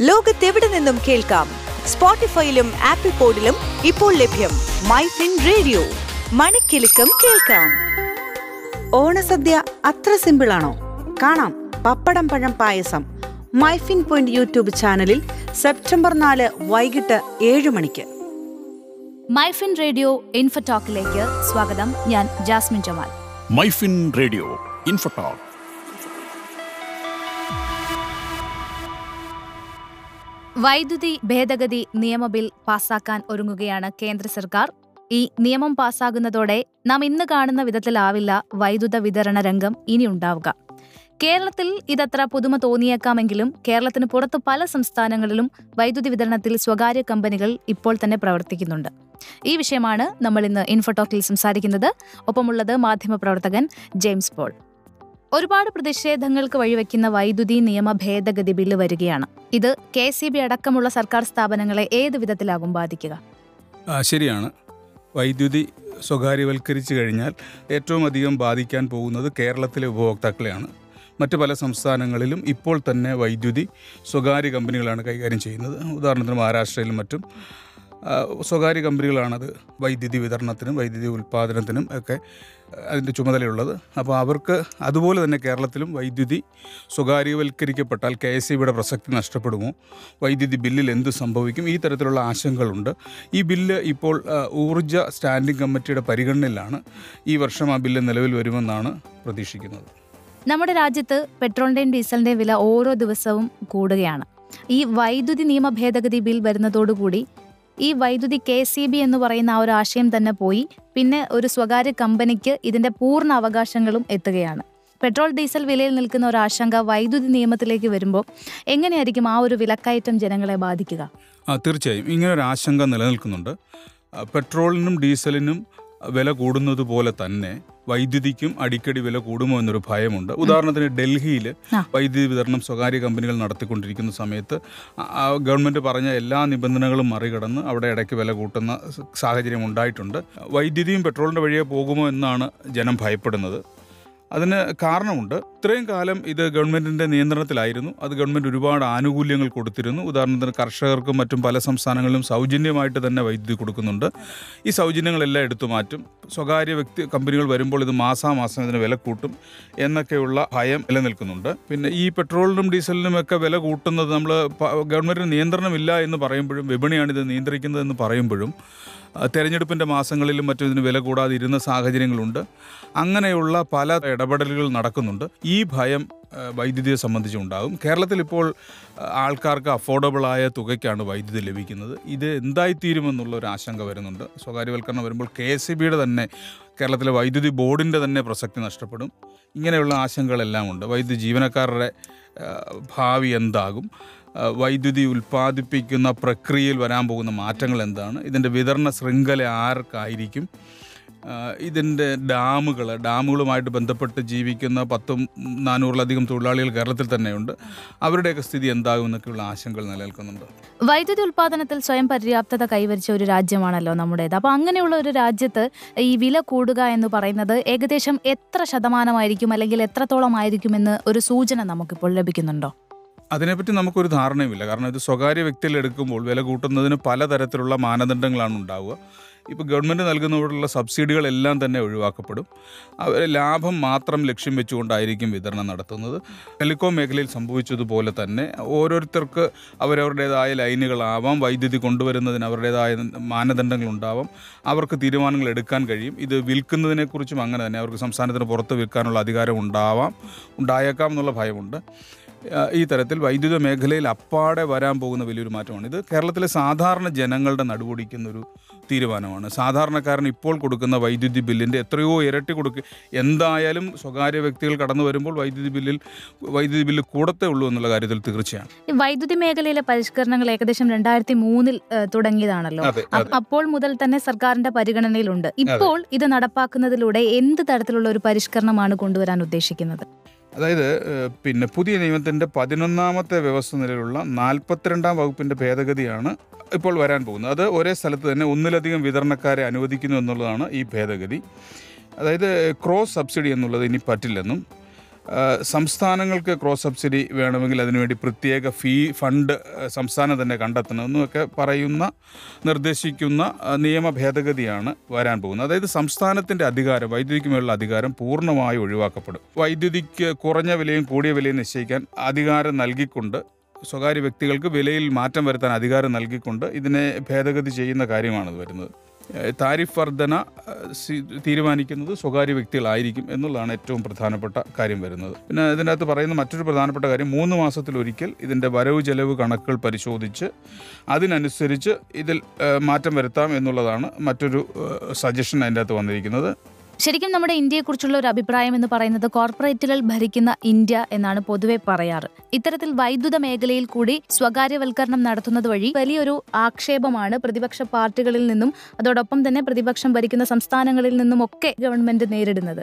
ലോകത്തെവിടെ നിന്നും കേൾക്കാം? സ്പോട്ടിഫൈയിലും ആപ്പിൾ പോഡിലും ഇപ്പോൾ ലഭ്യം മൈ ഫിൻ റേഡിയോ. മണിക്കെലക്കം കേൾക്കാം. ഓണസദ്യ അത്ര സിമ്പിളാണോ കാണാം. പപ്പടം പഴം പായസം. മൈഫിൻ പോയിന്റ് യൂട്യൂബ് ചാനലിൽ സെപ്റ്റംബർ നാല് വൈകിട്ട് ഏഴ് മണിക്ക്. മൈഫിൻ റേഡിയോ ഇൻഫോടോക്കിലേക്ക് സ്വാഗതം. ഞാൻ Jasmine Jamal. Myfin radio Infotalk. വൈദ്യുതി ഭേദഗതി നിയമ ബിൽ പാസാക്കാൻ ഒരുങ്ങുകയാണ് കേന്ദ്ര സർക്കാർ. ഈ നിയമം പാസാകുന്നതോടെ നാം ഇന്ന് കാണുന്ന വിധത്തിലാവില്ല വൈദ്യുത വിതരണ രംഗം ഇനി ഉണ്ടാവുക കേരളത്തിൽ ഇതത്ര പുതുമ തോന്നിയേക്കാമെങ്കിലും കേരളത്തിന് പുറത്ത് പല സംസ്ഥാനങ്ങളിലും വൈദ്യുതി വിതരണത്തിൽ സ്വകാര്യ കമ്പനികൾ ഇപ്പോൾ തന്നെ പ്രവർത്തിക്കുന്നുണ്ട്. ഈ വിഷയമാണ് നമ്മൾ ഇന്ന് ഇൻഫോടോക്കിൽ സംസാരിക്കുന്നത്. ഒപ്പമുള്ളത് മാധ്യമപ്രവർത്തകൻ ജെയിംസ് പോൾ. ഒരുപാട് പ്രതിഷേധങ്ങൾക്ക് വഴിവെക്കുന്ന വൈദ്യുതി നിയമ ഭേദഗതി ബില്ല് വരികയാണ്. ഇത് കെ സി ബി അടക്കമുള്ള സർക്കാർ സ്ഥാപനങ്ങളെ ഏത് വിധത്തിലാകും ബാധിക്കുക? ശരിയാണ്. വൈദ്യുതി സ്വകാര്യവൽക്കരിച്ചു കഴിഞ്ഞാൽ ഏറ്റവും അധികം ബാധിക്കാൻ പോകുന്നത് കേരളത്തിലെ ഉപഭോക്താക്കളെയാണ്. മറ്റ് പല സംസ്ഥാനങ്ങളിലും ഇപ്പോൾ തന്നെ വൈദ്യുതി സ്വകാര്യ കമ്പനികളാണ് കൈകാര്യം ചെയ്യുന്നത്. ഉദാഹരണത്തിന് മഹാരാഷ്ട്രയിലും മറ്റും. സ്വകാര്യ കമ്പനികളാണത്. വൈദ്യുതി വിതരണത്തിനും വൈദ്യുതി ഉൽപ്പാദനത്തിനും ഒക്കെ അതിന്റെ ചുമതലയുള്ളത്. അപ്പോൾ അവർക്ക് അതുപോലെ തന്നെ കേരളത്തിലും വൈദ്യുതി സ്വകാര്യവൽക്കരിക്കപ്പെട്ടാൽ കെ എസ് ഇ ബിയുടെ പ്രസക്തി നഷ്ടപ്പെടുമോ? വൈദ്യുതി ബില്ലിൽ എന്ത് സംഭവിക്കും? ഈ തരത്തിലുള്ള ആശങ്കകളുണ്ട്. ഈ ബില്ല് ഇപ്പോൾ ഊർജ സ്റ്റാൻഡിംഗ് കമ്മിറ്റിയുടെ പരിഗണനയിലാണ് ഈ വർഷം ആ ബില്ല് നിലവിൽ വരുമെന്നാണ് പ്രതീക്ഷിക്കുന്നത്. നമ്മുടെ രാജ്യത്ത് പെട്രോളിന്റെയും ഡീസലിന്റെയും വില ഓരോ ദിവസവും കൂടുകയാണ്. ഈ വൈദ്യുതി നിയമ ഭേദഗതി ബിൽ വരുന്നതോടുകൂടി ഈ വൈദ്യുതി കെ സി ബി എന്ന് പറയുന്ന ആ ഒരു ആശയം തന്നെ പോയി. പിന്നെ ഒരു സ്വകാര്യ കമ്പനിക്ക് ഇതിന്റെ പൂർണ അവകാശങ്ങളും എത്തുകയാണ്. പെട്രോൾ ഡീസൽ വിലയിൽ നിൽക്കുന്ന ഒരു ആശങ്ക വൈദ്യുതി നിയമത്തിലേക്ക് വരുമ്പോൾ എങ്ങനെയായിരിക്കും ആ ഒരു വിലക്കയറ്റം ജനങ്ങളെ ബാധിക്കുക? ആ തീർച്ചയായും. ഇങ്ങനെ ഒരു ആശങ്ക നിലനിൽക്കുന്നുണ്ട്. പെട്രോളിനും ഡീസലിനും വില കൂടുന്നത് പോലെ തന്നെ വൈദ്യുതിക്കും അടിക്കടി വില കൂടുമോ എന്നൊരു ഭയമുണ്ട്. ഉദാഹരണത്തിന് ഡൽഹിയിൽ വൈദ്യുതി വിതരണം സ്വകാര്യ കമ്പനികൾ നടത്തിക്കൊണ്ടിരിക്കുന്ന സമയത്ത് ഗവൺമെന്റ് പറഞ്ഞ എല്ലാ നിബന്ധനകളും മറികടന്ന് അവിടെ ഇടയ്ക്ക് വില കൂട്ടുന്ന സാഹചര്യം ഉണ്ടായിട്ടുണ്ട്. വൈദ്യുതിയും പെട്രോളിന്റെ വഴിയെ പോകുമോ എന്നാണ് ജനം ഭയപ്പെടുന്നത്. അതിന് കാരണമുണ്ട്. ഇത്രയും കാലം ഇത് ഗവൺമെന്റിന്റെ നിയന്ത്രണത്തിലായിരുന്നു. അത് ഗവൺമെന്റ് ഒരുപാട് ആനുകൂല്യങ്ങൾ കൊടുത്തിരുന്നു. ഉദാഹരണത്തിന് കർഷകർക്കും മറ്റും പല സംസ്ഥാനങ്ങളിലും സൗജന്യമായിട്ട് തന്നെ വൈദ്യുതി കൊടുക്കുന്നുണ്ട്. ഈ സൗജന്യങ്ങളെല്ലാം എടുത്തു മാറ്റും. സ്വകാര്യ വ്യക്തി കമ്പനികൾ വരുമ്പോൾ ഇത് മാസാമാസം ഇതിന് വില കൂട്ടും എന്നൊക്കെയുള്ള ഭയം നിലനിൽക്കുന്നുണ്ട്. പിന്നെ ഈ പെട്രോളിനും ഡീസലിനും ഒക്കെ വില കൂട്ടുന്നത് നമ്മൾ ഗവൺമെന്റിന് നിയന്ത്രണമില്ല എന്ന് പറയുമ്പോഴും വിപണിയാണ് ഇത് നിയന്ത്രിക്കുന്നതെന്ന് പറയുമ്പോഴും തെരഞ്ഞെടുപ്പിന്റെ മാസങ്ങളിലും മറ്റും ഇതിന് വില കൂടാതെ ഇരുന്ന സാഹചര്യങ്ങളുണ്ട്. അങ്ങനെയുള്ള പല ഇടപെടലുകൾ നടക്കുന്നുണ്ട്. ഈ ഭയം വൈദ്യുതിയെ സംബന്ധിച്ചുണ്ടാകും കേരളത്തിൽ ഇപ്പോൾ ആൾക്കാർക്ക് അഫോർഡബിളായ തുകയ്ക്കാണ് വൈദ്യുതി ലഭിക്കുന്നത്. ഇത് എന്തായിത്തീരുമെന്നുള്ള ഒരു ആശങ്ക വരുന്നുണ്ട്. സ്വകാര്യവൽക്കരണം വരുമ്പോൾ കെ എസ് തന്നെ കേരളത്തിലെ വൈദ്യുതി ബോർഡിന്റെ തന്നെ പ്രസക്തി നഷ്ടപ്പെടും. ഇങ്ങനെയുള്ള ആശങ്കകളെല്ലാം ഉണ്ട്. വൈദ്യുതി ജീവനക്കാരുടെ ഭാവി എന്താകും? വൈദ്യുതി ഉൽപ്പാദിപ്പിക്കുന്ന പ്രക്രിയയിൽ വരാൻ പോകുന്ന മാറ്റങ്ങൾ എന്താണ്? ഇതിന്റെ വിതരണ ശൃംഖല ആർക്കായിരിക്കും? ഇതിന്റെ ഡാമുകൾ ഡാമുകളുമായിട്ട് ബന്ധപ്പെട്ട് ജീവിക്കുന്ന പത്തും നാനൂറിലധികം തൊഴിലാളികൾ കേരളത്തിൽ തന്നെയുണ്ട്. അവരുടെയൊക്കെ സ്ഥിതി എന്താകും എന്നൊക്കെയുള്ള ആശങ്കകൾ നിലനിൽക്കുന്നുണ്ട്. വൈദ്യുതി ഉൽപ്പാദനത്തിൽ സ്വയം പര്യാപ്തത കൈവരിച്ച ഒരു രാജ്യമാണല്ലോ നമ്മുടേത്. അപ്പോൾ അങ്ങനെയുള്ള ഒരു രാജ്യത്ത് ഈ വില കൂടുക എന്ന് പറയുന്നത് ഏകദേശം എത്ര ശതമാനമായിരിക്കും അല്ലെങ്കിൽ എത്രത്തോളം ആയിരിക്കുമെന്ന് ഒരു സൂചന നമുക്കിപ്പോൾ ലഭിക്കുന്നുണ്ടോ? അതിനെപ്പറ്റി നമുക്കൊരു ധാരണയുമില്ല. കാരണം ഇത് സ്വകാര്യ വ്യക്തിയിൽ എടുക്കുമ്പോൾ വില കൂട്ടുന്നതിന് പലതരത്തിലുള്ള മാനദണ്ഡങ്ങളാണ് ഉണ്ടാവുക. ഇപ്പോൾ ഗവൺമെന്റ് നൽകുന്നതോടുള്ള സബ്സിഡികളെല്ലാം തന്നെ ഒഴിവാക്കപ്പെടും. അവർ ലാഭം മാത്രം ലക്ഷ്യം വെച്ചുകൊണ്ടായിരിക്കും വിതരണം നടത്തുന്നത്. ടെലികോം മേഖലയിൽ സംഭവിച്ചതുപോലെ തന്നെ ഓരോരുത്തർക്ക് അവരവരുടേതായ ലൈനുകളാവാം വൈദ്യുതി കൊണ്ടുവരുന്നതിന് അവരുടേതായ മാനദണ്ഡങ്ങളുണ്ടാവാം. അവർക്ക് തീരുമാനങ്ങൾ എടുക്കാൻ കഴിയും. ഇത് വിൽക്കുന്നതിനെക്കുറിച്ചും അങ്ങനെ തന്നെ അവർക്ക് സംസ്ഥാനത്തിന് പുറത്ത് വിൽക്കാനുള്ള അധികാരം ഉണ്ടാവാം ഉണ്ടായേക്കാം എന്നുള്ള ഭയമുണ്ട്. ഈ തരത്തിൽ വൈദ്യുത മേഖലയിൽ അപ്പാടെ വരാൻ പോകുന്ന വലിയൊരു മാറ്റമാണ്. ഇത് കേരളത്തിലെ സാധാരണ ജനങ്ങളുടെ നടുപൊടിക്കുന്നൊരു തീരുമാനമാണ്. സാധാരണക്കാരൻ ഇപ്പോൾ കൊടുക്കുന്ന വൈദ്യുതി ബില്ലിന്റെ എത്രയോ ഇരട്ടി കൊടുക്കുക എന്തായാലും സ്വകാര്യ വ്യക്തികൾ കടന്നു വരുമ്പോൾ വൈദ്യുതി ബില്ലിൽ വൈദ്യുതി ബില്ല് കൂടത്തേ ഉള്ളൂ എന്നുള്ള കാര്യത്തിൽ തീർച്ചയാണ്. വൈദ്യുതി മേഖലയിലെ പരിഷ്കരണങ്ങൾ ഏകദേശം രണ്ടായിരത്തി മൂന്നിൽ തുടങ്ങിയതാണല്ലോ. അപ്പോൾ മുതൽ തന്നെ സർക്കാരിന്റെ പരിഗണനയിലുണ്ട്. ഇപ്പോൾ ഇത് നടപ്പാക്കുന്നതിലൂടെ എന്ത് തരത്തിലുള്ള ഒരു പരിഷ്കരണമാണ് കൊണ്ടുവരാൻ ഉദ്ദേശിക്കുന്നത്? അതായത് പിന്നെ പുതിയ നിയമത്തിന്റെ പതിനൊന്നാമത്തെ വ്യവസ്ഥ നിലയിലുള്ള നാൽപ്പത്തിരണ്ടാം വകുപ്പിന്റെ ഭേദഗതിയാണ് ഇപ്പോൾ വരാൻ പോകുന്നത്. അത് ഒരേ സ്ഥലത്ത് തന്നെ ഒന്നിലധികം വിതരണക്കാരെ അനുവദിക്കുന്നു എന്നുള്ളതാണ് ഈ ഭേദഗതി. അതായത് ക്രോസ് സബ്സിഡി എന്നുള്ളത് ഇനി പറ്റില്ലെന്നും സംസ്ഥാനങ്ങൾക്ക് ക്രോസ് സബ്സിഡി വേണമെങ്കിൽ അതിനുവേണ്ടി പ്രത്യേക ഫീ ഫണ്ട് സംസ്ഥാനം തന്നെ കണ്ടെത്തണമെന്നൊക്കെ പറയുന്ന നിർദ്ദേശിക്കുന്ന നിയമ ഭേദഗതിയാണ് വരാൻ പോകുന്നത്. അതായത് സംസ്ഥാനത്തിന്റെ അധികാരം വൈദ്യുതിക്ക് മേലുള്ള അധികാരം പൂർണമായി ഒഴിവാക്കപ്പെടും. വൈദ്യുതിക്ക് കുറഞ്ഞ വിലയും കൂടിയ വിലയും നിശ്ചയിക്കാൻ അധികാരം നൽകിക്കൊണ്ട് സ്വകാര്യ വ്യക്തികൾക്ക് വിലയിൽ മാറ്റം വരുത്താൻ അധികാരം നൽകിക്കൊണ്ട് ഇതിനെ ഭേദഗതി ചെയ്യുന്ന കാര്യമാണ് വരുന്നത്. താരിഫ് വർധന തീരുമാനിക്കുന്നത് സ്വകാര്യ വ്യക്തികളായിരിക്കും എന്നുള്ളതാണ് ഏറ്റവും പ്രധാനപ്പെട്ട കാര്യം വരുന്നത്. പിന്നെ ഇതിനകത്ത് പറയുന്ന മറ്റൊരു പ്രധാനപ്പെട്ട കാര്യം മൂന്ന് മാസത്തിലൊരിക്കൽ ഇതിന്റെ വരവ് ചെലവ് കണക്കുകൾ പരിശോധിച്ച് അതിനനുസരിച്ച് ഇതിൽ മാറ്റം വരുത്താം എന്നുള്ളതാണ് മറ്റൊരു സജഷൻ അതിന്റെ അകത്ത് വന്നിരിക്കുന്നത്. ശരിക്കും നമ്മുടെ ഇന്ത്യയെക്കുറിച്ചുള്ള ഒരു അഭിപ്രായം എന്ന് പറയുന്നത് കോർപ്പറേറ്റുകൾ ഭരിക്കുന്ന ഇന്ത്യ എന്നാണ് പൊതുവെ പറയാറ്. ഇത്തരത്തിൽ വൈദ്യുത മേഖലയിൽ കൂടി സ്വകാര്യവൽക്കരണം നടത്തുന്നത് വഴി വലിയൊരു ആക്ഷേപമാണ് പ്രതിപക്ഷ പാർട്ടികളിൽ നിന്നും അതോടൊപ്പം തന്നെ പ്രതിപക്ഷം ഭരിക്കുന്ന സംസ്ഥാനങ്ങളിൽ നിന്നും ഒക്കെ ഗവൺമെന്റ് നേരിടുന്നത്.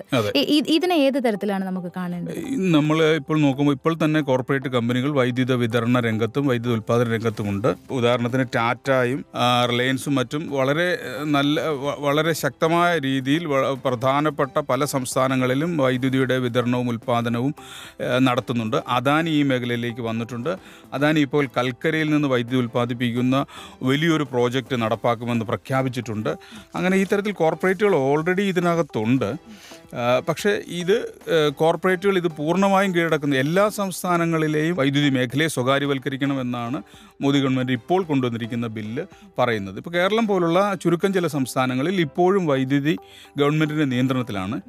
ഇതിനെ ഏത് തരത്തിലാണ് നമുക്ക് കാണേണ്ടത്? നമ്മൾ ഇപ്പോൾ നോക്കുമ്പോൾ ഇപ്പോൾ തന്നെ കോർപ്പറേറ്റ് കമ്പനികൾ വൈദ്യുത വിതരണ രംഗത്തും വൈദ്യുത രംഗത്തും ഉണ്ട്. ഉദാഹരണത്തിന് ടാറ്റയും റിലയൻസും മറ്റും വളരെ നല്ല വളരെ ശക്തമായ രീതിയിൽ പ്രധാനപ്പെട്ട പല സംസ്ഥാനങ്ങളിലും വൈദ്യുതിയുടെ വിതരണവും ഉൽപ്പാദനവും നടത്തുന്നുണ്ട്. അദാനി ഈ മേഖലയിലേക്ക് വന്നിട്ടുണ്ട്. അദാനി ഇപ്പോൾ കൽക്കരയിൽ നിന്ന് വൈദ്യുതി ഉൽപ്പാദിപ്പിക്കുന്ന വലിയൊരു പ്രോജക്റ്റ് നടപ്പാക്കുമെന്ന് പ്രഖ്യാപിച്ചിട്ടുണ്ട്. അങ്ങനെ ഈ തരത്തിൽ കോർപ്പറേറ്റുകൾ ഓൾറെഡി ഇതിനകത്തുണ്ട്. പക്ഷേ ഇത് കോർപ്പറേറ്റുകൾ ഇത് പൂർണമായും കീഴടക്കുന്ന. എല്ലാ സംസ്ഥാനങ്ങളിലെയും വൈദ്യുതി മേഖലയെ സ്വകാര്യവൽക്കരിക്കണമെന്നാണ് മോദി ഗവൺമെന്റ് ഇപ്പോൾ കൊണ്ടുവന്നിരിക്കുന്ന ബില്ല് പറയുന്നത്. ഇപ്പോൾ കേരളം പോലുള്ള ചുരുക്കം ചില സംസ്ഥാനങ്ങളിൽ ഇപ്പോഴും വൈദ്യുതി ഗവൺമെന്റിന്റെ നിയന്ത്രണത്തിലാണ്.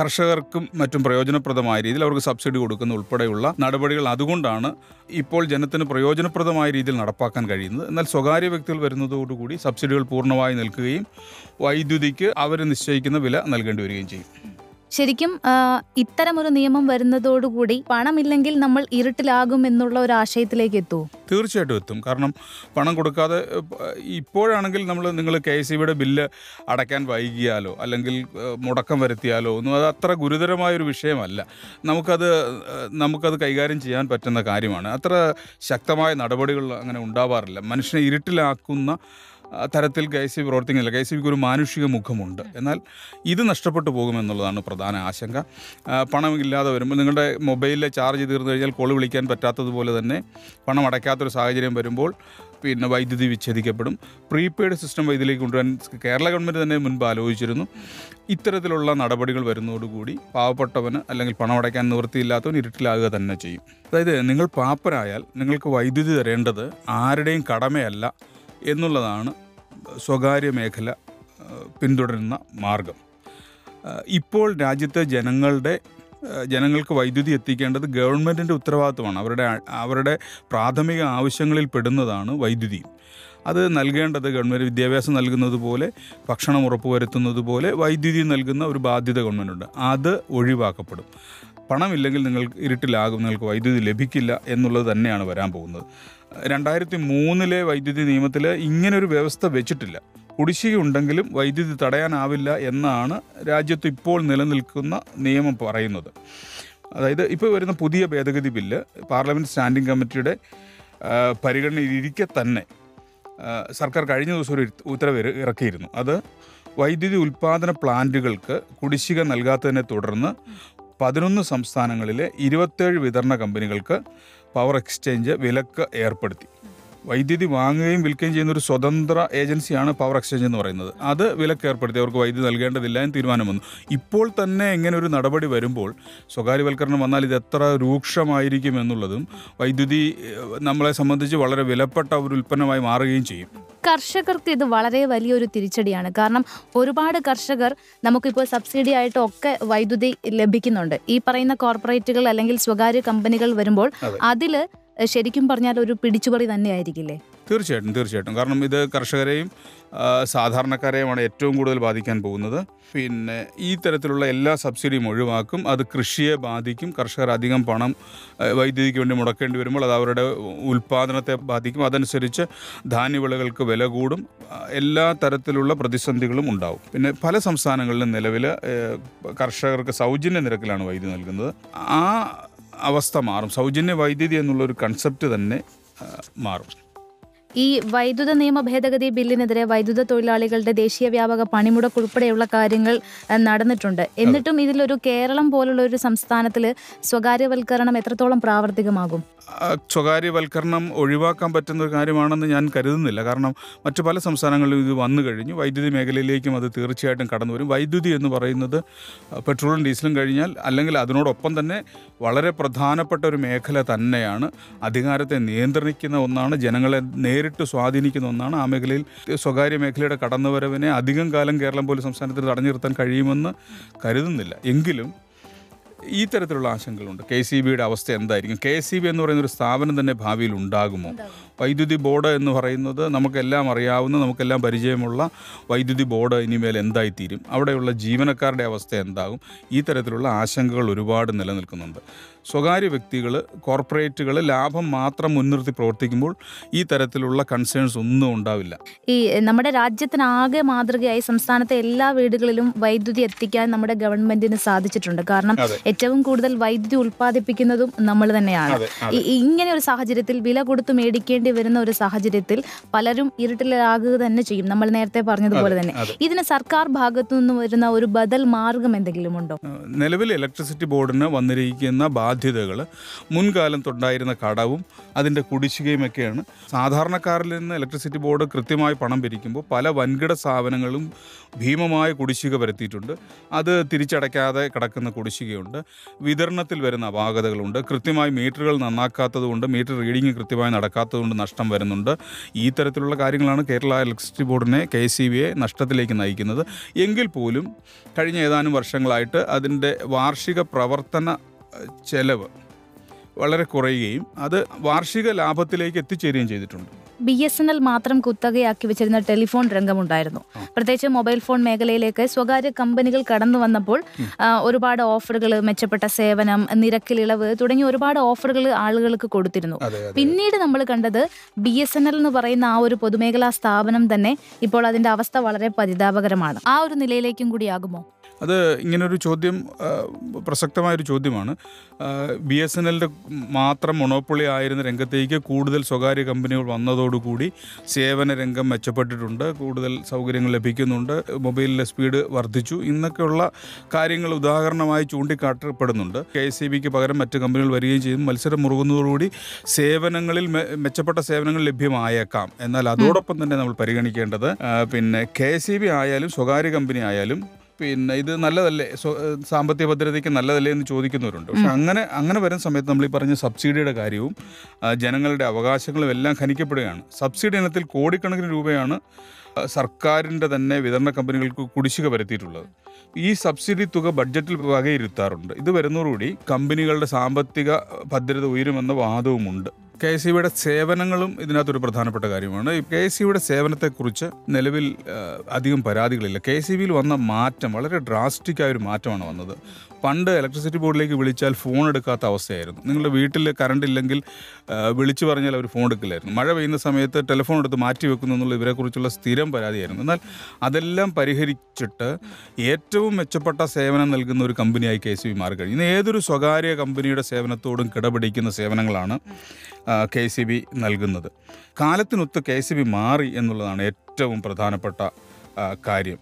കർഷകർക്കും മറ്റും പ്രയോജനപ്രദമായ രീതിയിൽ അവർക്ക് സബ്സിഡി കൊടുക്കുന്ന ഉൾപ്പെടെയുള്ള നടപടികൾ അതുകൊണ്ടാണ് ഇപ്പോൾ ജനത്തിന് പ്രയോജനപ്രദമായ രീതിയിൽ നടപ്പാക്കാൻ കഴിയുന്നത്. എന്നാൽ സ്വകാര്യ വ്യക്തികൾ വരുന്നതോടുകൂടി സബ്സിഡികൾ പൂർണമായി നിൽക്കുകയും വൈദ്യുതിക്ക് അവർ നിശ്ചയിക്കുന്ന വില നൽകേണ്ടി വരികയും ചെയ്യും. ശരിക്കും ഇത്തരം ഇത്തരമൊരു നിയമം വരുന്നതോടുകൂടി പണമില്ലെങ്കിൽ നമ്മൾ ഇരുട്ടിലാകും എന്നുള്ള ഒരു ആശയത്തിലേക്ക് എത്തുമോ തീർച്ചയായിട്ടും എത്തും. കാരണം പണം കൊടുക്കാതെ ഇപ്പോഴാണെങ്കിൽ നമ്മൾ നിങ്ങൾ കെ എസ് സിയുടെ ബില്ല് അടയ്ക്കാൻ വൈകിയാലോ അല്ലെങ്കിൽ മുടക്കം വരുത്തിയാലോ ഒന്നും അത് അത്ര ഗുരുതരമായൊരു വിഷയമല്ല. നമുക്കത് നമുക്കത് കൈകാര്യം ചെയ്യാൻ പറ്റുന്ന കാര്യമാണ്. അത്ര ശക്തമായ നടപടികൾ അങ്ങനെ ഉണ്ടാവാറില്ല. മനുഷ്യനെ ഇരുട്ടിലാക്കുന്ന തരത്തിൽ കെ എസ് സി പ്രവർത്തിക്കുന്നില്ല. കെ എസ് ബിക്ക് ഒരു മാനുഷിക മുഖമുണ്ട്. എന്നാൽ ഇത് നഷ്ടപ്പെട്ടു പോകുമെന്നുള്ളതാണ് പ്രധാന ആശങ്ക. പണം പണമില്ലാതെ വരുമ്പോൾ നിങ്ങളുടെ മൊബൈലിലെ ചാർജ് തീർന്നു കഴിഞ്ഞാൽ കോൾ വിളിക്കാൻ പറ്റാത്തതുപോലെ തന്നെ പണം അടയ്ക്കാത്തൊരു സാഹചര്യം വരുമ്പോൾ പിന്നെ വൈദ്യുതി വിച്ഛേദിക്കപ്പെടും. പ്രീപെയ്ഡ് സിസ്റ്റം വൈദ്യുതിയിലേക്ക് കൊണ്ടുവരാൻ കേരള ഗവൺമെന്റ് തന്നെ മുൻപ് ആലോചിച്ചിരുന്നു. ഇത്തരത്തിലുള്ള നടപടികൾ വരുന്നതോടുകൂടി പാവപ്പെട്ടവന് അല്ലെങ്കിൽ പണം അടയ്ക്കാൻ നിവൃത്തിയില്ലാത്തവൻ ഇരുട്ടിലാകുക തന്നെ ചെയ്യും. അതായത് നിങ്ങൾ പാപ്പരായാൽ നിങ്ങൾക്ക് വൈദ്യുതി തരേണ്ടത് ആരുടെയും കടമയല്ല എന്നുള്ളതാണ് സ്വകാര്യ മേഖല പിന്തുടരുന്ന മാർഗം. ഇപ്പോൾ രാജ്യത്തെ ജനങ്ങളുടെ ജനങ്ങൾക്ക് വൈദ്യുതി എത്തിക്കേണ്ടത് ഗവൺമെന്റിന്റെ ഉത്തരവാദിത്വമാണ്. അവരുടെ അവരുടെ പ്രാഥമിക ആവശ്യങ്ങളിൽ പെടുന്നതാണ് വൈദ്യുതി. അത് നൽകേണ്ടത് ഗവൺമെന്റ് വിദ്യാഭ്യാസം നൽകുന്നത് പോലെ ഭക്ഷണം ഉറപ്പുവരുത്തുന്നത് പോലെ വൈദ്യുതി നൽകുന്ന ഒരു ബാധ്യത ഗവൺമെന്റുണ്ട് അത് ഒഴിവാക്കപ്പെടും. പണമില്ലെങ്കിൽ നിങ്ങൾക്ക് ഇരുട്ടിലാകും നിങ്ങൾക്ക് വൈദ്യുതി ലഭിക്കില്ല എന്നുള്ളത് തന്നെയാണ് വരാൻ പോകുന്നത്. രണ്ടായിരത്തി മൂന്നിലെ വൈദ്യുതി നിയമത്തിൽ ഇങ്ങനൊരു വ്യവസ്ഥ വെച്ചിട്ടില്ല. കുടിശ്ശിക ഉണ്ടെങ്കിലും വൈദ്യുതി തടയാനാവില്ല എന്നാണ് രാജ്യത്ത് ഇപ്പോൾ നിലനിൽക്കുന്ന നിയമം പറയുന്നത്. അതായത് ഇപ്പോൾ വരുന്ന പുതിയ ഭേദഗതി ബില്ല് പാർലമെന്റ് സ്റ്റാൻഡിംഗ് കമ്മിറ്റിയുടെ പരിഗണനയിലിരിക്കെ തന്നെ സർക്കാർ കഴിഞ്ഞ ദിവസം ഒരു ഉത്തരവ് ഇറക്കിയിരുന്നു. അത് വൈദ്യുതി ഉൽപ്പാദന പ്ലാന്റുകൾക്ക് കുടിശ്ശിക നൽകാത്തതിനെ തുടർന്ന് പതിനൊന്ന് സംസ്ഥാനങ്ങളിലെ ഇരുപത്തേഴ് വിതരണ കമ്പനികൾക്ക് പവർ എക്സ്ചേഞ്ച് വിലക്ക് ഏർപ്പെടുത്തി. വൈദ്യുതി വാങ്ങുകയും വിൽക്കുകയും ചെയ്യുന്ന ഒരു സ്വതന്ത്ര ഏജൻസിയാണ് പവർ എക്സ്ചേഞ്ച് എന്ന് പറയുന്നത്. അത് വിലക്ക് ഏർപ്പെടുത്തി അവർക്ക് വൈദ്യുതി നൽകേണ്ടതില്ല എന്ന് തീരുമാനം വന്നു. ഇപ്പോൾ തന്നെ ഇങ്ങനെ ഒരു നടപടി വരുമ്പോൾ സ്വകാര്യവൽക്കരണം വന്നാൽ ഇത് എത്ര രൂക്ഷമായിരിക്കും എന്നുള്ളതും വൈദ്യുതി നമ്മളെ സംബന്ധിച്ച് വളരെ വിലപ്പെട്ട ഒരു ഉൽപ്പന്നമായി മാറുകയും ചെയ്യും. കർഷകർക്ക് ഇത് വളരെ വലിയൊരു തിരിച്ചടിയാണ്. കാരണം ഒരുപാട് കർഷകർ നമുക്കിപ്പോൾ സബ്സിഡി ആയിട്ടൊക്കെ വൈദ്യുതി ലഭിക്കുന്നുണ്ട്. ഈ പറയുന്ന കോർപ്പറേറ്റുകൾ അല്ലെങ്കിൽ സ്വകാര്യ കമ്പനികൾ വരുമ്പോൾ അതെ. ശരിക്കും പറഞ്ഞാൽ ഒരു പിടിച്ചുപറി തന്നെയായിരിക്കില്ലേ? തീർച്ചയായിട്ടും തീർച്ചയായിട്ടും. കാരണം ഇത് കർഷകരെയും സാധാരണക്കാരെയുമാണ് ഏറ്റവും കൂടുതൽ ബാധിക്കാൻ പോകുന്നത്. പിന്നെ ഈ തരത്തിലുള്ള എല്ലാ സബ്സിഡിയും ഒഴിവാക്കും. അത് കൃഷിയെ ബാധിക്കും. കർഷകർ അധികം പണം വൈദ്യുതിക്ക് വേണ്ടി മുടക്കേണ്ടി വരുമ്പോൾ അത് അവരുടെ ഉൽപ്പാദനത്തെ ബാധിക്കും. അതനുസരിച്ച് ധാന്യവിളകൾക്ക് വില കൂടും. എല്ലാ തരത്തിലുള്ള പ്രതിസന്ധികളും ഉണ്ടാവും. പിന്നെ പല സംസ്ഥാനങ്ങളിലും നിലവിൽ കർഷകർക്ക് സൗജന്യ നിരക്കിലാണ് വൈദ്യുതി നൽകുന്നത്. ആ അവസ്ഥ മാറും. സൗജന്യ വൈദ്യുതി എന്നുള്ളൊരു കൺസെപ്റ്റ് തന്നെ മാറും. ഈ വൈദ്യുത നിയമ ഭേദഗതി ബില്ലിനെതിരെ വൈദ്യുത തൊഴിലാളികളുടെ ദേശീയ വ്യാപക പണിമുടക്ക് ഉൾപ്പെടെയുള്ള കാര്യങ്ങൾ നടന്നിട്ടുണ്ട്. എന്നിട്ടും ഇതിലൊരു കേരളം പോലുള്ള ഒരു സംസ്ഥാനത്തിൽ സ്വകാര്യവൽക്കരണം എത്രത്തോളം പ്രാവർത്തികമാകും? സ്വകാര്യവൽക്കരണം ഒഴിവാക്കാൻ പറ്റുന്ന ഒരു കാര്യമാണെന്ന് ഞാൻ കരുതുന്നില്ല. കാരണം മറ്റു പല സംസ്ഥാനങ്ങളിലും ഇത് വന്നു കഴിഞ്ഞു. വൈദ്യുതി മേഖലയിലേക്കും അത് തീർച്ചയായിട്ടും കടന്നു വരും. വൈദ്യുതി എന്ന് പറയുന്നത് പെട്രോളും ഡീസലും കഴിഞ്ഞാൽ അല്ലെങ്കിൽ അതിനോടൊപ്പം തന്നെ വളരെ പ്രധാനപ്പെട്ട ഒരു മേഖല തന്നെയാണ്. അധികാരത്തെ നിയന്ത്രിക്കുന്ന ഒന്നാണ് ജനങ്ങളെ നേരിട്ട് സ്വാധീനിക്കുന്ന ഒന്നാണ്. ആ മേഖലയിൽ സ്വകാര്യ മേഖലയുടെ കടന്നുവരവിനെ അധികം കാലം കേരളം പോലും സംസ്ഥാനത്തിൽ തടഞ്ഞു നിർത്താൻ കഴിയുമെന്ന് കരുതുന്നില്ല. എങ്കിലും ഈ തരത്തിലുള്ള ആശങ്കകളുണ്ട്. കെ സി ബിയുടെ അവസ്ഥ എന്തായിരിക്കും? കെ സി ബി എന്ന് പറയുന്ന ഒരു സ്ഥാപനം തന്നെ ഭാവിയിൽ ഉണ്ടാകുമോ? വൈദ്യുതി ബോർഡ് എന്ന് പറയുന്നത് നമുക്കെല്ലാം അറിയാവുന്ന നമുക്കെല്ലാം പരിചയമുള്ള വൈദ്യുതി ബോർഡ് ഇനിമേൽ എന്തായിത്തീരും? അവിടെയുള്ള ജീവനക്കാരുടെ അവസ്ഥ എന്താകും? ഈ തരത്തിലുള്ള ആശങ്കകൾ ഒരുപാട് നിലനിൽക്കുന്നുണ്ട്. സ്വകാര്യ വ്യക്തികൾ കോർപ്പറേറ്റുകൾ ലാഭം മാത്രം മുൻനിർത്തി പ്രവർത്തിക്കുമ്പോൾ ഈ തരത്തിലുള്ള കൺസേൺസ് ഒന്നും ഉണ്ടാവില്ല. ഈ നമ്മുടെ രാജ്യത്തിനാകെ മാതൃകയായി സംസ്ഥാനത്തെ എല്ലാ വീടുകളിലും വൈദ്യുതി എത്തിക്കാൻ നമ്മുടെ ഗവൺമെന്റിന് സാധിച്ചിട്ടുണ്ട്. കാരണം ഏറ്റവും കൂടുതൽ വൈദ്യുതി ഉൽപ്പാദിപ്പിക്കുന്നതും നമ്മൾ തന്നെയാണ്. ഇങ്ങനെ ഒരു സാഹചര്യത്തിൽ വില കൊടുത്ത് മേടിക്കേണ്ടി വരുന്ന ഒരു സാഹചര്യത്തിൽ പലരും ഇരുട്ടിലാകുക തന്നെ ചെയ്യും. നമ്മൾ നേരത്തെ പറഞ്ഞതുപോലെ തന്നെ. ഇതിന് സർക്കാർ ഭാഗത്തു നിന്ന് വരുന്ന ഒരു ബദൽ മാർഗം എന്തെങ്കിലും ഉണ്ടോ? നിലവിൽ ഇലക്ട്രിസിറ്റി ബോർഡിന് വന്നിരിക്കുന്ന ബാധ്യതകൾ മുൻകാലം തൊണ്ടായിരുന്ന കടവും അതിന്റെ കുടിശ്ശികയുമൊക്കെയാണ്. സാധാരണക്കാരിൽ നിന്ന് ഇലക്ട്രിസിറ്റി ബോർഡ് കൃത്യമായി പണം പിരിക്കുമ്പോൾ പല വൻകിട സ്ഥാപനങ്ങളും ഭീമമായ കുടിശ്ശിക വരുത്തിയിട്ടുണ്ട്. അത് തിരിച്ചടയ്ക്കാതെ കിടക്കുന്ന കുടിശ്ശികയുണ്ട്. വിതരണത്തിൽ വരുന്ന അപാകതകളുണ്ട്. കൃത്യമായി മീറ്ററുകൾ നന്നാക്കാത്തതുകൊണ്ട് മീറ്റർ റീഡിംഗ് കൃത്യമായി നടക്കാത്തതുകൊണ്ട് നഷ്ടം വരുന്നുണ്ട്. ഈ തരത്തിലുള്ള കാര്യങ്ങളാണ് കേരള ഇലക്ട്രിസിറ്റി ബോർഡിനെ കെ സി ബിയെ നഷ്ടത്തിലേക്ക് നയിക്കുന്നത്. എങ്കിൽ പോലും കഴിഞ്ഞ ഏതാനും വർഷങ്ങളായിട്ട് അതിന്റെ വാർഷിക പ്രവർത്തന ചെലവ് വളരെ കുറയുകയും അത് വാർഷിക ലാഭത്തിലേക്ക് എത്തിച്ചേരുകയും ചെയ്തിട്ടുണ്ട്. ബി എസ് എൻ എൽ മാത്രം കുത്തകയാക്കി വെച്ചിരുന്ന ടെലിഫോൺ രംഗമുണ്ടായിരുന്നു. പ്രത്യേകിച്ച് മൊബൈൽ ഫോൺ മേഖലയിലേക്ക് സ്വകാര്യ കമ്പനികൾ കടന്നു വന്നപ്പോൾ ഒരുപാട് ഓഫറുകൾ മെച്ചപ്പെട്ട സേവനം നിരക്കിലിളവ് തുടങ്ങിയ ഒരുപാട് ഓഫറുകൾ ആളുകൾക്ക് കൊടുത്തിരുന്നു. പിന്നീട് നമ്മൾ കണ്ടത് ബി എസ് എൻ എൽ എന്ന് പറയുന്ന ആ ഒരു പൊതുമേഖലാ സ്ഥാപനം തന്നെ ഇപ്പോൾ അതിന്റെ അവസ്ഥ വളരെ പരിതാപകരമാണ്. ആ ഒരു നിലയിലേക്കും കൂടി കൂടിയാകുമോ അത് ഇങ്ങനൊരു ചോദ്യം പ്രസക്തമായൊരു ചോദ്യമാണ്. ബി എസ് എൻ എല്ലിന്റെ മാത്രം മൊണോപ്പൊളി ആയിരുന്ന രംഗത്തേക്ക് കൂടുതൽ സ്വകാര്യ കമ്പനികൾ വന്നതോടുകൂടി സേവന രംഗം മെച്ചപ്പെട്ടിട്ടുണ്ട്. കൂടുതൽ സൗകര്യങ്ങൾ ലഭിക്കുന്നുണ്ട്. മൊബൈലിലെ സ്പീഡ് വർദ്ധിച്ചു. ഇന്നൊക്കെയുള്ള കാര്യങ്ങൾ ഉദാഹരണമായി ചൂണ്ടിക്കാട്ടപ്പെടുന്നുണ്ട്. കെ എസ് സി ബിക്ക് പകരം മറ്റ് കമ്പനികൾ വരികയും ചെയ്യും. മത്സരം മുറുകുന്നതോടുകൂടി സേവനങ്ങളിൽ മെച്ചപ്പെട്ട സേവനങ്ങൾ ലഭ്യമായേക്കാം. എന്നാൽ അതോടൊപ്പം തന്നെ നമ്മൾ പരിഗണിക്കേണ്ടത് പിന്നെ കെ എസ് സി ബി ആയാലും സ്വകാര്യ കമ്പനി ആയാലും പിന്നെ ഇത് നല്ലതല്ലേ? സാമ്പത്തിക ഭദ്രതയ്ക്ക് നല്ലതല്ലേ എന്ന് ചോദിക്കുന്നവരുണ്ട്. പക്ഷെ അങ്ങനെ അങ്ങനെ വരുന്ന സമയത്ത് നമ്മൾ ഈ പറഞ്ഞ സബ്സിഡിയുടെ കാര്യവും ജനങ്ങളുടെ അവകാശങ്ങളും എല്ലാം ഖനിക്കപ്പെടുകയാണ്. സബ്സിഡി ഇനത്തിൽ കോടിക്കണക്കിന് രൂപയാണ് സർക്കാരിന്റെ തന്നെ വിതരണ കമ്പനികൾക്ക് കുടിശ്ശിക വരുത്തിയിട്ടുള്ളത്. ഈ സബ്സിഡി തുക ബഡ്ജറ്റിൽ വകയിരുത്താറുണ്ട്. ഇത് വരുന്നതോടുകൂടി കമ്പനികളുടെ സാമ്പത്തിക ഭദ്രത ഉയരുമെന്ന വാദവുമുണ്ട്. കെ എസ് സിയുടെ സേവനങ്ങളും ഇതിനകത്തൊരു പ്രധാനപ്പെട്ട കാര്യമാണ്. കെ എസ് സിയുടെ സേവനത്തെക്കുറിച്ച് നിലവിൽ അധികം പരാതികളില്ല. കെ എസ് ബിയിൽ വന്ന മാറ്റം വളരെ ഡ്രാസ്റ്റിക്കായ ഒരു മാറ്റമാണ് വന്നത്. പണ്ട് ഇലക്ട്രിസിറ്റി ബോർഡിലേക്ക് വിളിച്ചാൽ ഫോൺ എടുക്കാത്ത അവസ്ഥയായിരുന്നു. നിങ്ങളുടെ വീട്ടിൽ കറണ്ട് ഇല്ലെങ്കിൽ വിളിച്ചു പറഞ്ഞാൽ അവർ ഫോൺ എടുക്കില്ലായിരുന്നു. മഴ പെയ്യുന്ന സമയത്ത് ടെലിഫോൺ എടുത്ത് മാറ്റി വെക്കുന്നു എന്നുള്ള ഇവരെക്കുറിച്ചുള്ള സ്ഥിരം പരാതിയായിരുന്നു. എന്നാൽ അതെല്ലാം പരിഹരിച്ചിട്ട് ഏറ്റവും മെച്ചപ്പെട്ട സേവനം നൽകുന്ന ഒരു കമ്പനിയായി കെ സി ബി മാറിക്കഴിഞ്ഞു. ഇന്ന് ഏതൊരു സ്വകാര്യ കമ്പനിയുടെ സേവനത്തോടും കിടപിടിക്കുന്ന സേവനങ്ങളാണ് കെ സി ബി നൽകുന്നത്. കാലത്തിനൊത്ത് കെ സി ബി മാറി എന്നുള്ളതാണ് ഏറ്റവും പ്രധാനപ്പെട്ട കാര്യം.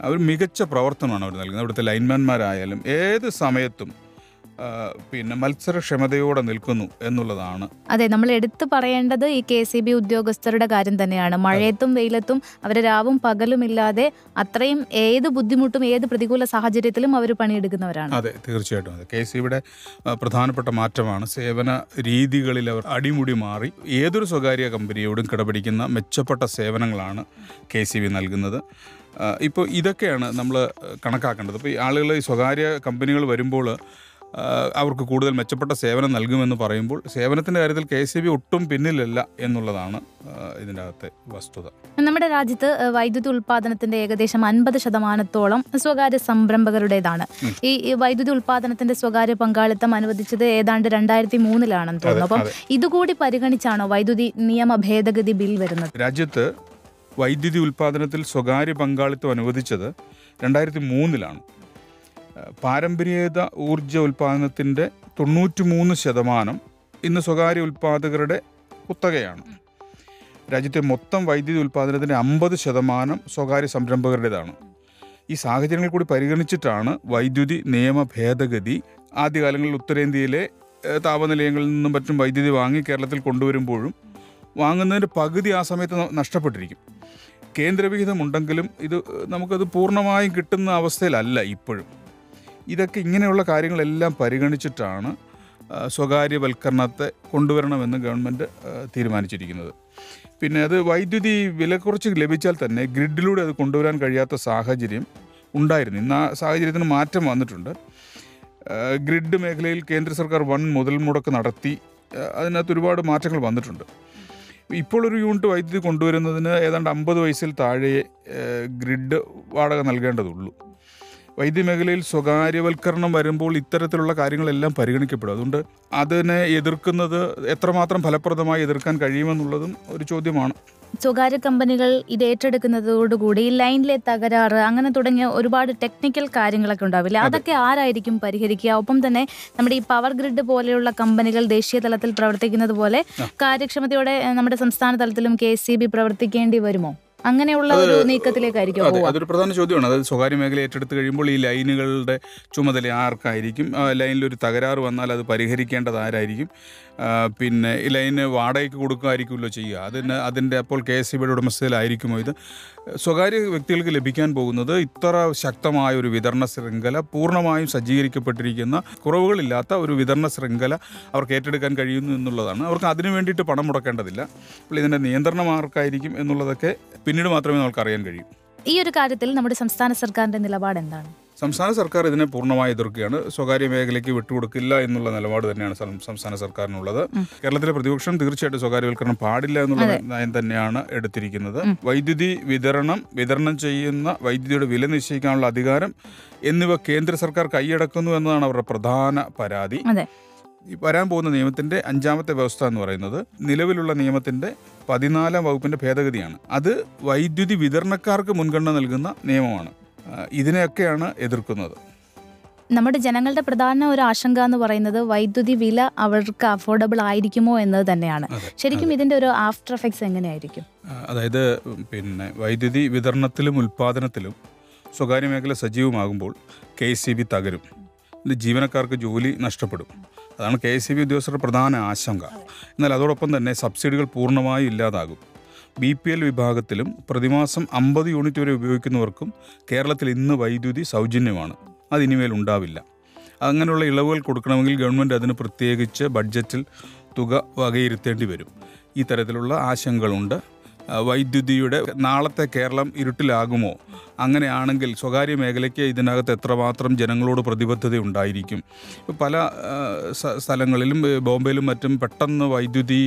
അവർ മികച്ച പ്രവർത്തനമാണ് അവർ നൽകുന്നത്. അവിടുത്തെ ലൈൻമാൻമാരായാലും ഏത് സമയത്തും പിന്നെ മത്സരക്ഷമതയോടെ നിൽക്കുന്നു എന്നുള്ളതാണ്. അതെ നമ്മൾ എടുത്തു പറയേണ്ടത് ഈ കെ സി ബി ഉദ്യോഗസ്ഥരുടെ കാര്യം തന്നെയാണ്. മഴയത്തും വെയിലത്തും അവർ രാവും പകലും ഇല്ലാതെ അത്രയും ഏത് ബുദ്ധിമുട്ടും ഏത് പ്രതികൂല സാഹചര്യത്തിലും അവർ പണിയെടുക്കുന്നവരാണ്. അതെ തീർച്ചയായിട്ടും. അതെ കെ സി ബിയുടെ പ്രധാനപ്പെട്ട മാറ്റമാണ് സേവന രീതികളിൽ അവർ അടിമുടി മാറി ഏതൊരു സ്വകാര്യ കമ്പനിയോടും കിടപിടിക്കുന്ന മെച്ചപ്പെട്ട സേവനങ്ങളാണ് കെ സി ബി നൽകുന്നത്. ഇപ്പോൾ ഇതൊക്കെയാണ് നമ്മൾ കണക്കാക്കേണ്ടത്. ഇപ്പോൾ ഈ ആളുകൾ ഈ സ്വകാര്യ കമ്പനികൾ വരുമ്പോൾ അവർക്ക് കൂടുതൽ മെച്ചപ്പെട്ട സേവനം നൽകുമെന്ന് പറയുമ്പോൾ സേവനത്തിന്റെ കാര്യത്തിൽ കെ സി ബി ഒട്ടും പിന്നിലല്ല എന്നുള്ളതാണ് ഇതിന്റെ അകത്തെ വസ്തുത. നമ്മുടെ രാജ്യത്ത് വൈദ്യുതി ഉൽപാദനത്തിന്റെ ഏകദേശം അൻപത് ശതമാനത്തോളം സ്വകാര്യ സംരംഭകരുടേതാണ്. ഈ വൈദ്യുതി ഉൽപാദനത്തിന്റെ സ്വകാര്യ പങ്കാളിത്തം അനുവദിച്ചത് ഏതാണ്ട് രണ്ടായിരത്തി മൂന്നിലാണെന്ന് തോന്നുന്നു. അപ്പം ഇതുകൂടി പരിഗണിച്ചാണോ വൈദ്യുതി നിയമ ഭേദഗതി ബിൽ വരുന്നത്? രാജ്യത്ത് വൈദ്യുതി ഉൽപ്പാദനത്തിൽ സ്വകാര്യ പങ്കാളിത്തം അനുവദിച്ചത് രണ്ടായിരത്തി മൂന്നിലാണ് പാരമ്പര്യേത ഊർജ ഉൽപ്പാദനത്തിന്റെ തൊണ്ണൂറ്റി മൂന്ന് ശതമാനം ഇന്ന് സ്വകാര്യ ഉൽപ്പാദകരുടെ കുത്തകയാണ്. രാജ്യത്തെ മൊത്തം വൈദ്യുതി ഉൽപ്പാദനത്തിന്റെ അമ്പത് ശതമാനം സ്വകാര്യ സംരംഭകരുടേതാണ്. ഈ സാഹചര്യങ്ങൾ കൂടി പരിഗണിച്ചിട്ടാണ് വൈദ്യുതി നിയമ ഭേദഗതി ആദ്യകാലങ്ങളിൽ ഉത്തരേന്ത്യയിലെ താപനിലയങ്ങളിൽ നിന്നും മറ്റും വൈദ്യുതി വാങ്ങി കേരളത്തിൽ കൊണ്ടുവരുമ്പോഴും വാങ്ങുന്നതിന്റെ പകുതി ആ സമയത്ത് നഷ്ടപ്പെട്ടിരിക്കും. കേന്ദ്രവിഹിതമുണ്ടെങ്കിലും ഇത് നമുക്കത് പൂർണമായും കിട്ടുന്ന അവസ്ഥയിലല്ല ഇപ്പോഴും. ഇതൊക്കെ ഇങ്ങനെയുള്ള കാര്യങ്ങളെല്ലാം പരിഗണിച്ചിട്ടാണ് സ്വകാര്യവൽക്കരണത്തെ കൊണ്ടുവരണമെന്ന് ഗവൺമെന്റ് തീരുമാനിച്ചിരിക്കുന്നത്. പിന്നെ അത് വൈദ്യുതി വിലക്കുറച്ച് ലഭിച്ചാൽ തന്നെ ഗ്രിഡിലൂടെ അത് കൊണ്ടുവരാൻ കഴിയാത്ത സാഹചര്യം ഉണ്ടായിരുന്നു. ഇന്ന് ആ സാഹചര്യത്തിന് മാറ്റം വന്നിട്ടുണ്ട്. ഗ്രിഡ് മേഖലയിൽ കേന്ദ്ര സർക്കാർ വൺ മുതൽ മുടക്ക് നടത്തി അതിനകത്ത് ഒരുപാട് മാറ്റങ്ങൾ വന്നിട്ടുണ്ട്. ഇപ്പോൾ ഒരു യൂണിറ്റ് വൈദ്യുതി കൊണ്ടുവരുന്നതിന് ഏതാണ്ട് അമ്പത് വയസ്സിൽ താഴെ ഗ്രിഡ് വാടക നൽകേണ്ടതുള്ളൂ. വൈദ്യുതി മേഖലയിൽ സ്വകാര്യവൽക്കരണം വരുമ്പോൾ ഇത്തരത്തിലുള്ള കാര്യങ്ങളെല്ലാം പരിഗണിക്കപ്പെടും. അതുകൊണ്ട് അതിനെ എതിർക്കുന്നത് എത്രമാത്രം ഫലപ്രദമായി എതിർക്കാൻ കഴിയുമെന്നുള്ളതും ഒരു ചോദ്യമാണ്. സ്വകാര്യ കമ്പനികൾ ഇത് ഏറ്റെടുക്കുന്നതോടുകൂടി ലൈനിലെ തകരാറ് അങ്ങനെ തുടങ്ങിയ ഒരുപാട് ടെക്നിക്കൽ കാര്യങ്ങളൊക്കെ ഉണ്ടാവില്ല? അതൊക്കെ ആരായിരിക്കും പരിഹരിക്കുക? ഒപ്പം തന്നെ നമ്മുടെ ഈ പവർ ഗ്രിഡ് പോലെയുള്ള കമ്പനികൾ ദേശീയ തലത്തിൽ പ്രവർത്തിക്കുന്നത് പോലെ കാര്യക്ഷമതയോടെ നമ്മുടെ സംസ്ഥാന തലത്തിലും കെ സി ബി പ്രവർത്തിക്കേണ്ടി വരുമോ? അങ്ങനെയുള്ള ഒരു നീക്കത്തിലേക്കായിരിക്കും അതെ അതൊരു പ്രധാന ചോദ്യമാണ്. അതായത് സ്വകാര്യ മേഖല ഏറ്റെടുത്ത് കഴിയുമ്പോൾ ഈ ലൈനുകളുടെ ചുമതല ആർക്കായിരിക്കും? ലൈനിൽ ഒരു തകരാറ് വന്നാൽ അത് പരിഹരിക്കേണ്ടത് ആരായിരിക്കും? പിന്നെ ഈ ലൈന് വാടകയ്ക്ക് കൊടുക്കുമായിരിക്കുമല്ലോ ചെയ്യുക. അതിന് അതിന്റെ അപ്പോൾ കെ എസ് സി ബിയുടെ ഉടമസ്ഥയിലായിരിക്കുമോ ഇത്? സ്വകാര്യ വ്യക്തികൾക്ക് ലഭിക്കാൻ പോകുന്നത് ഇത്ര ശക്തമായ ഒരു വിതരണ ശൃംഖല പൂർണമായും സജ്ജീകരിക്കപ്പെട്ടിരിക്കുന്ന കുറവുകളില്ലാത്ത ഒരു വിതരണ ശൃംഖല അവർക്ക് ഏറ്റെടുക്കാൻ കഴിയുന്നു എന്നുള്ളതാണ്. അവർക്ക് അതിനു വേണ്ടിയിട്ട് പണം മുടക്കേണ്ടതില്ല. അപ്പോൾ ഇതിന്റെ നിയന്ത്രണം ആർക്കായിരിക്കും എന്നുള്ളതൊക്കെ പിന്നീട് മാത്രമേ നമുക്ക് അറിയാൻ കഴിയൂ. ഈ ഒരു കാര്യത്തിൽ നമ്മുടെ സംസ്ഥാന സർക്കാരിന്റെ നിലപാട് എന്താണ്? സംസ്ഥാന സർക്കാർ ഇതിനെ പൂർണമായി എതിർക്കുകയാണ്. സ്വകാര്യ മേഖലയ്ക്ക് വിട്ടുകൊടുക്കില്ല എന്നുള്ള നിലപാട് തന്നെയാണ് സംസ്ഥാന സർക്കാരിനുള്ളത്. കേരളത്തിലെ പ്രതിപക്ഷം തീർച്ചയായിട്ടും സ്വകാര്യവൽക്കരണം പാടില്ല എന്നുള്ള നയം തന്നെയാണ് എടുത്തിരിക്കുന്നത്. വൈദ്യുതി വിതരണം വിതരണം ചെയ്യുന്ന വൈദ്യുതിയുടെ വില നിശ്ചയിക്കാനുള്ള അധികാരം എന്നിവ കേന്ദ്ര സർക്കാർ കൈയടക്കുന്നു എന്നതാണ് അവരുടെ പ്രധാന പരാതി. വരാൻ പോകുന്ന നിയമത്തിന്റെ അഞ്ചാമത്തെ വ്യവസ്ഥ എന്ന് പറയുന്നത് നിലവിലുള്ള നിയമത്തിന്റെ പതിനാലാം വകുപ്പിന്റെ ഭേദഗതിയാണ്. അത് വൈദ്യുതി വിതരണക്കാർക്ക് മുൻഗണന നൽകുന്ന നിയമമാണ്. ഇതിനെയൊക്കെയാണ് എതിർക്കുന്നത്. നമ്മുടെ ജനങ്ങളുടെ പ്രധാന ഒരു ആശങ്ക എന്ന് പറയുന്നത് വൈദ്യുതി വില അവർക്ക് അഫോർഡബിൾ ആയിരിക്കുമോ എന്നത് തന്നെയാണ്. ശരിക്കും ഇതിന്റെ ഒരു ആഫ്റ്റർ എഫക്ട്സ് എങ്ങനെയായിരിക്കും? അതായത് പിന്നെ വൈദ്യുതി വിതരണത്തിലും ഉൽപ്പാദനത്തിലും സ്വകാര്യ മേഖല സജീവമാകുമ്പോൾ കെ സി ബി തകരും. ജീവനക്കാർക്ക് ജോലി നഷ്ടപ്പെടും. അതാണ് കെ സി ബി ഉദ്യോഗസ്ഥരുടെ പ്രധാന ആശങ്ക. എന്നാൽ അതോടൊപ്പം തന്നെ സബ്സിഡികൾ പൂർണമായും ഇല്ലാതാകും. ബി പി എൽ വിഭാഗത്തിലും പ്രതിമാസം അമ്പത് യൂണിറ്റ് വരെ ഉപയോഗിക്കുന്നവർക്കും കേരളത്തിൽ ഇന്ന് വൈദ്യുതി സൗജന്യമാണ്. അത് ഇനിമേൽ ഉണ്ടാവില്ല. അങ്ങനെയുള്ള ഇളവുകൾ കൊടുക്കണമെങ്കിൽ ഗവൺമെന്റ് അതിന് പ്രത്യേകിച്ച് ബഡ്ജറ്റിൽ തുക വകയിരുത്തേണ്ടി വരും. ഈ തരത്തിലുള്ള ആശങ്കകളുണ്ട്. വൈദ്യുതിയുടെ നാളത്തെ കേരളം ഇരുട്ടിലാകുമോ? അങ്ങനെയാണെങ്കിൽ സ്വകാര്യ മേഖലയ്ക്ക് ഇതിനകത്ത് എത്രമാത്രം ജനങ്ങളോട് പ്രതിബദ്ധത ഉണ്ടായിരിക്കും? പല സ്ഥലങ്ങളിലും ബോംബെയിലും മറ്റും പെട്ടെന്ന് വൈദ്യുതി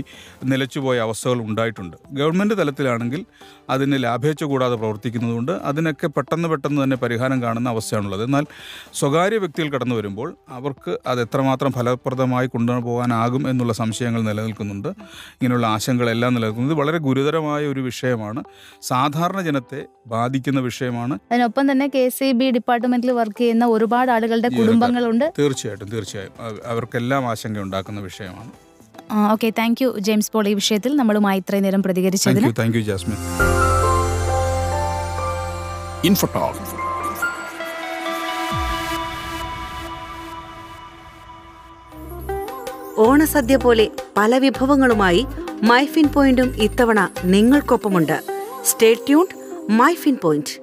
നിലച്ചുപോയ അവസ്ഥകൾ ഉണ്ടായിട്ടുണ്ട്. ഗവൺമെന്റ് തലത്തിലാണെങ്കിൽ അതിന് ലാഭേച്ഛ കൂടാതെ പ്രവർത്തിക്കുന്നതുകൊണ്ട് അതിനൊക്കെ പെട്ടെന്ന് പെട്ടെന്ന് തന്നെ പരിഹാരം കാണുന്ന അവസ്ഥയാണുള്ളത്. എന്നാൽ സ്വകാര്യ വ്യക്തികൾ കടന്നു വരുമ്പോൾ അവർക്ക് അത് എത്രമാത്രം ഫലപ്രദമായി കൊണ്ടുപോകാനാകും എന്നുള്ള സംശയങ്ങൾ നിലനിൽക്കുന്നുണ്ട്. ഇങ്ങനെയുള്ള ആശങ്കകളെല്ലാം നിലനിൽക്കുന്നത് വളരെ ഗുരുതരമായ ഒരു വിഷയമാണ്. സാധാരണ ജനത്തെ ബാധിക്കുന്ന വിഷയമാണ് അതിനൊപ്പം തന്നെ കെ സി ബി ഡിപ്പാർട്ട്മെന്റിൽ വർക്ക് ചെയ്യുന്ന ഒരുപാട് ആളുകളുടെ കുടുംബങ്ങളുണ്ട്. തീർച്ചയായിട്ടും തീർച്ചയായും. അവ- അവർക്കെല്ലാം ആശങ്ക ഉണ്ടാക്കുന്ന വിഷയമാണ് okay thank you James Paul ഈ വിഷയത്തിൽ നമ്മളുമായി ഇത്രയും നേരം പ്രതികരിച്ചു പ്രതികരിച്ചതിന്. Thank you Jasmine. Infotalk. ഓണസദ്യ പോലെ പല വിഭവങ്ങളുമായി മൈഫിൻ പോയിന്റും ഇത്തവണ നിങ്ങൾക്കൊപ്പമുണ്ട്. Stay tuned Myfin point.